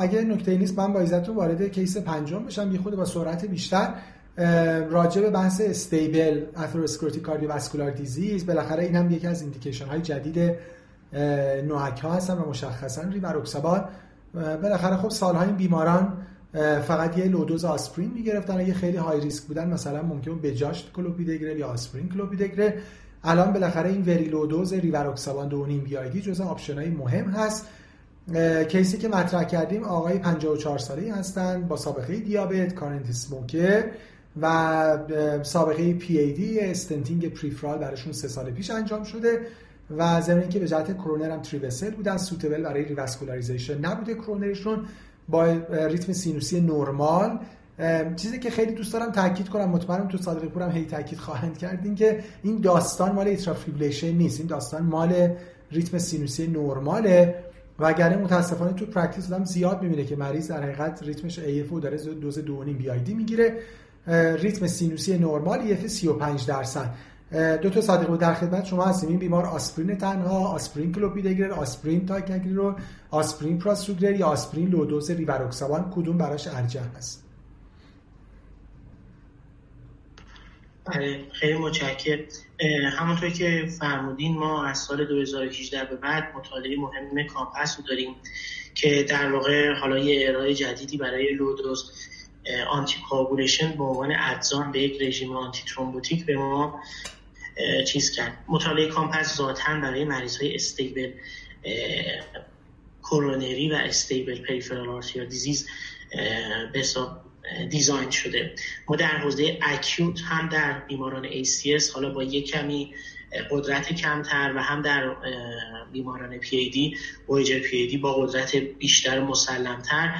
اگه نکته نیست من با اجازه‌تون وارد کیس پنجم بشم. یه خرده با سرعت بیشتر راجع به بحث stable atherosclerotic cardiovascular disease بالاخره این هم یکی از indication های جدید NOAC ها هستن و مشخصا ریواروکسابان بالاخره خب سالها این بیماران فقط یه low dose آسپرین می‌گرفتن. اگه خیلی high risk بودن مثلا ممکن به جاش کلوپیدگرل یا آسپرین کلوپیدگرل. الان بالاخره این very low dose ریواروکسابان دو نیم BID جزء option های مهم هست. کیسی که مطرح کردیم آقای 54 ساله هستند با سابقه دیابت current smoker و سابقه PAD stenting peripheral براشون سه سال پیش انجام شده و ضمن اینکه به جهت کرونر هم three vessel بودن suitable برای revascularization نبوده کرونرشون با ریتم سینوسی نرمال. چیزی که خیلی دوست دارم تاکید کنم مطمئنم دکتر صادقی پورم هی تاکید خواهند کرد که این داستان مال atrial fibrillation نیست. این داستان مال ریتم سینوسی نرماله. و اگر متاسفانه تو practice هم زیاد می‌بینیم که مریض در حقیقت ریتمش AF داره دوز 2.5 BID می‌گیره. ریتم سینوسی نرمال EF 35 درصد. دکتر صادقی در خدمت شما هستیم. این بیمار آسپرین تنها آسپرین کلوپیدگرل آسپرین رو آسپرین پراسوگرل یا آسپرین low dose ریواروکسابان کدوم براش ارجح هست خیلی متشکرم همونطور که فرمودین ما از سال 2018 به بعد مطالعه مهم COMPASS رو داریم که در واقع حالا یه ارائه جدیدی برای low dose anticoagulation به عنوان add-on به یک رژیم antithrombotic به ما چیز کرد. مطالعه COMPASS ذاتا برای مریض های stable کرونری و stable peripheral disease به حساب design شده. ما در حوزه acute هم در بیماران ACS حالا با یک کمی قدرت کمتر و هم در بیماران پی پی با قدرت بیشتر مسلم‌تر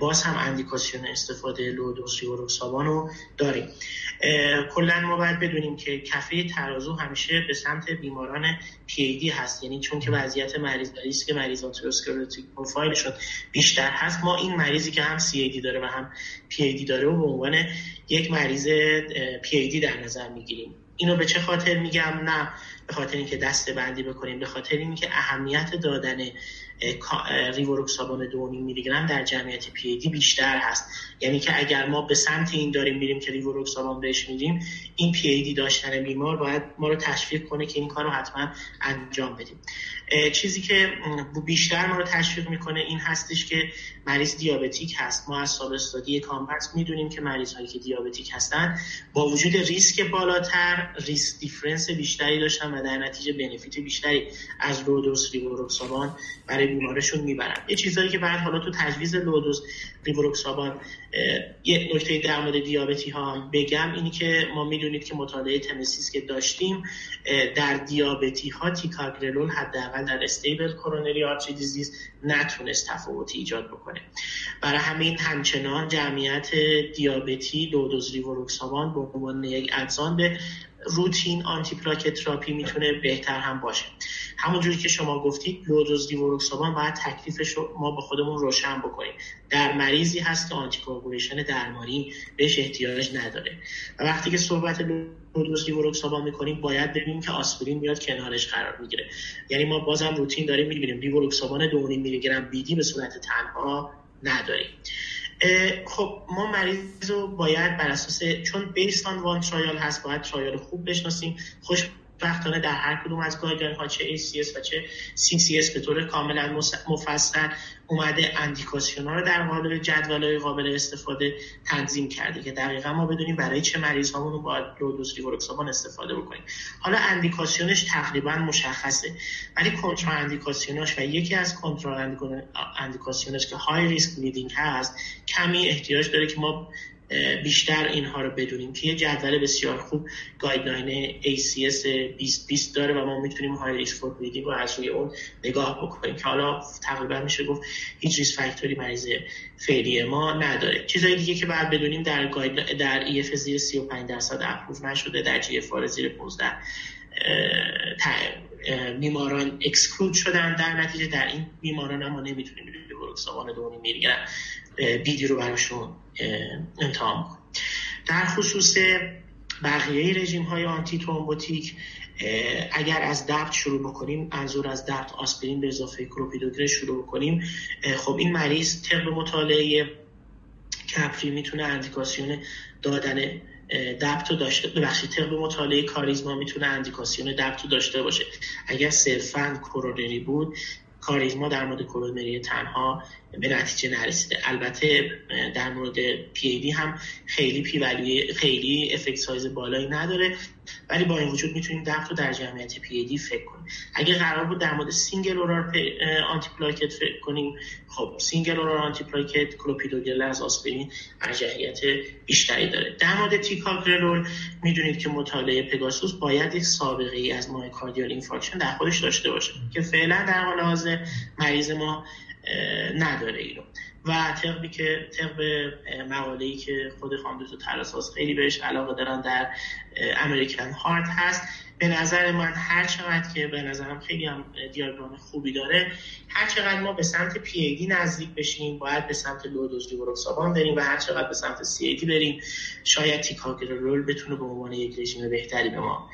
باز هم اندیکاسیون استفاده low dose rivaroxaban رو داریم کلا ما باید بدونیم که کفه ترازو همیشه به سمت بیماران پی هست. یعنی چون که وضعیت مریض ریسک مریض atherosclerotic profile شون بیشتر هست ما این مریضی که هم CAD داره و هم پی داره و به عنوان یک مریض پی در نظر می‌گیریم. اینو به چه خاطر میگم؟ نه. به خاطر اینکه دسته بندی بکنیم به خاطر اینکه اهمیت دادن ریوروکسابان دو میلی گرم در جمعیت پی بیشتر هست. یعنی که اگر ما به سمت این داریم میریم که ریوروکسابان بهش میدیم این پی داشتن بیمار باید ما رو تشویق کنه که این کار رو حتما انجام بدیم. چیزی که بیشتر ما رو تشویق می‌کنه این هستش که مریض diabetic هست. ما از sub study می‌دونیم که مریض هایی که diabetic هستن با وجود ریسک بالاتر risk difference بیشتری داشتن و در نتیجه benefit بیشتری از low dose rivaroxaban برای بیمارشون می‌برن. یه چیزهایی که بعد حالا تو تجویز low dose rivaroxaban یه نکته در مورد دیابتی ها بگم اینی که ما می‌دونید که مطالعه THEMIS که داشتیم در دیابتی ها ticagrelor حداقل در stable coronary artery disease نتونست تفاوتی ایجاد بکنه. برای همین همچنان جمعیت دیابتی low dose rivaroxaban به عنوان یک add-on به routine antiplatelet therapy می‌تونه بهتر هم باشه. همونجوری که شما گفتید low dose rivaroxaban باید تکلیفش ما با خودمون روشن بکنیم. در مریضی هست که آنتی درمانی بهش احتیاج نداره. و وقتی که صحبت low dose rivaroxaban می‌کنیم باید ببینیم که آسپرین میاد کنارش قرار می‌گیره. یعنی ما بازم روتین داریم می‌بینیم دیوروکسابان 2.5 میلی گرم BID به صورت تنها نداریم. خب ما مریض رو باید بر اساس چون based on one trial هست باید trial خوب بشناسیم. خوشبختانه در هر کدوم از guideline ها چه ACS و چه CCS به طور کاملا مفصل اومده اندیکاسیون ها رو در قالب جدول های قابل استفاده تنظیم کرده که دقیقا ما بدونیم برای چه مریض هامون رو باید low dose rivaroxaban استفاده بکنیم. حالا اندیکاسیونش تقریبا مشخصه ولی کنتراندیکاسیوناش و یکی از کنتراندیکاسیونش که high risk bleeding هست کمی احتیاج داره که ما بیشتر اینها رو بدونیم که یه جدول بسیار خوب guideline ACS 2020 داره و ما می‌تونیم high risk for رو از روی اون نگاه بکنیم که حالا تقریبا میشه گفت هیچ ریسک فاکتوری مریض فعلی ما نداره. چیزهای دیگه که بعد بدونیم در گاید در EF زیر 35 درصد اپروف نشده در GFR زیر 15 بیماران اکسکلود شدن در نتیجه در این بیماران ما نمی‌تونیم بروکسابان دونی می‌گیرن بیدی رو براشون امتحان کن در خصوص بقیه رژیم های آنتی ترومبوتیک اگر از دبت شروع بکنیم منظور از دبت آسپرین به اضافه کلوپیدوگرل شروع بکنیم خب این مریض طبق مطالعه CAPRIE می‌تونه اندیکاسیون دادن DAPT رو داشته ببخشید طبق مطالعه CHARISMA می‌تونه اندیکاسیون DAPT رو داشته باشه. اگر صرفا کرونری بود CHARISMA در مورد کرونری تنها به نتیجه نرسیده. البته در مورد پی دی هم خیلی پی خیلی effect size بالایی نداره. ولی با این وجود می‌تونیم DAPT رو در جمعیت پی دی فکر اگه قرار بود در مورد single oral antiplatelet فکر کنیم خب single oral antiplatelet clopidogrel از آسپرین ارجحیت بیشتری داره. در مورد ticagrelor می‌دونید که مطالعه پگاسوس باید یک سابقه ای از myocardial infarction در خودش داشته باشه که فعلا در حال حاضر مریض ما نداره اینو. و طبقی که طبق مقاله ای که خود خاندوز و تراساس خیلی بهش علاقه دارن در امریکن هارت هست به نظر من هر چقدر که به نظرم خیلی هم دیاگرام خوبی داره هر چقدر ما به سمت پی ای دی نزدیک بشیم باید به سمت لودوز لیوروکسابان بریم و هر چقدر به سمت سی ای دی بریم شاید رول بتونه به عنوان یک رژیم بهتری به ما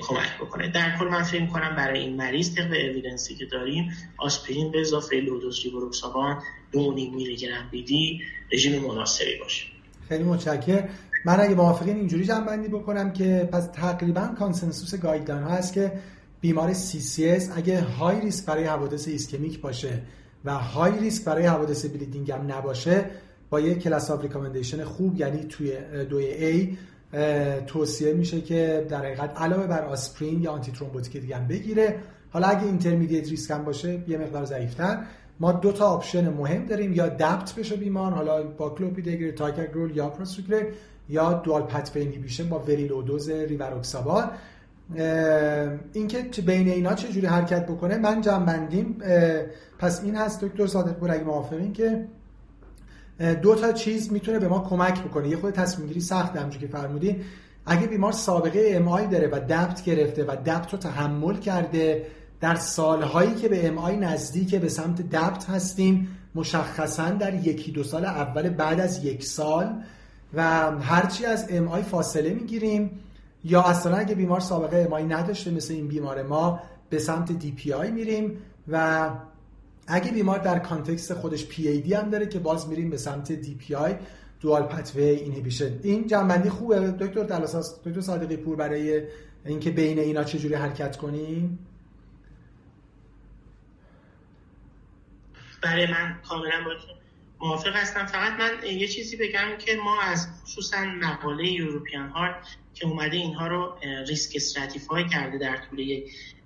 کمک بکنه. در کل من فکر کنم برای این مریض طبق اویدنسی که داریم آسپرین به اضافه لودوز ریبروکسابان دو میلی گرم بیدی رژیم مناسبی باشه. خیلی متشکرم. من اگه موافقین اینجوری جمع‌بندی بکنم که پس تقریبا consensus guideline ها هست که بیمار CCS اگه high risk برای حوادث ischemic باشه و high risk برای حوادث bleeding هم نباشه با یک class of recommendation خوب یعنی توی دوی A توصیه میشه که در حقیقت علاوه بر آسپرین یه antithrombotic دیگه هم بگیره. حالا اگه intermediate risk هم باشه یه مقدار ضعیفتر. ما دو تا option مهم داریم. یا DAPT بشه بیمار حالا با clopidogrel ticagrelor یا prasugrel یا dual pathway بشه با very low dose rivaroxaban اینکه بین اینا چه جوری حرکت بکنه من جمع‌بندیم. پس این هست دکتر صادق پور اگه موافقین که دو تا چیز می‌تونه به ما کمک بکنه. یه خود تصمیم گیری هست همونجوری که فرمودین. اگه بیمار سابقه MI داره و DAPT گرفته و DAPT رو تحمل کرده در سالهایی که به MI نزدیک به سمت DAPT هستیم مشخصا در یکی دو سال اول بعد از یک سال و هرچی از MI فاصله می‌گیریم یا اصلا اگه بیمار سابقه MI نداشته مثل این بیمار ما به سمت DPI میریم و اگه بیمار در context خودش پی ای دی هم داره که باز میریم به سمت DPI dual pathway inhibition این جمع‌بندی خوبه. دکتر دلاساس دکتر صادقی پور برای اینکه بین اینا چجوری حرکت کنیم؟ برای من کاملا موافق هستم. فقط من یه چیزی بگم که ما از خصوصا مقاله یوروپیان هارت که اومده اینها رو ریسک استراتیفای کرده در طول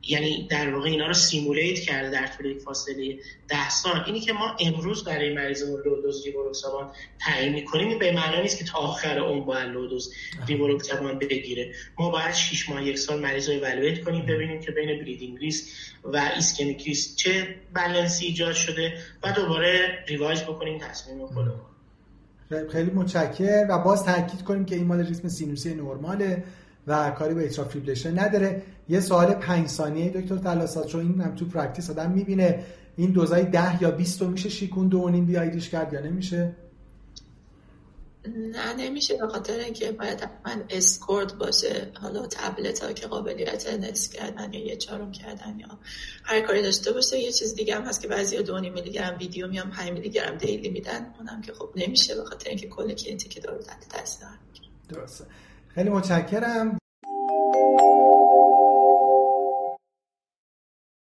یعنی در واقع اینا رو سیمولیت کرده در طول یک فاصله ده سال. اینی که ما امروز برای مریض لودوز ریبوروکسابان تعیین می‌کنیم این به معنی نیست که تا آخر اون باید لودوز ریبوروکسابان بگیره. ما باید 6 ماه یک سال مریض رو evaluate کنیم ببینیم که بین bleeding risk و ischemic risk چه بلنسی ایجاد شده و دوباره revise بکنیم تصمیم خودمون. خیلی متشکر. و باز تاکید کنیم که این مال ریتم سینوسی نرماله و کاری به atrial fibrillation نداره. یه سوال 5 ثانیه دکتر تلاسات چون این هم تو practice آدم می‌بینه این دوزای 10 یا 20 رو میشه شیکوند و نیم BID ش کرد یا نمیشه؟ نه نمیشه. به خاطر اینکه باید من اسکورد باشه. حالا تبلت ها که قابلیت نصف کردن یا یه چارم کردن یا هر کاری داشته باشه یه چیز دیگه هم هست که بعضی دو میلی گرم ویدیو میام 5 میلی گرم دیلی میدن. اونم که خب نمیشه. به خاطر اینکه کل کلینتی که دارو تحت تاثیر درسته. خیلی متشکرم.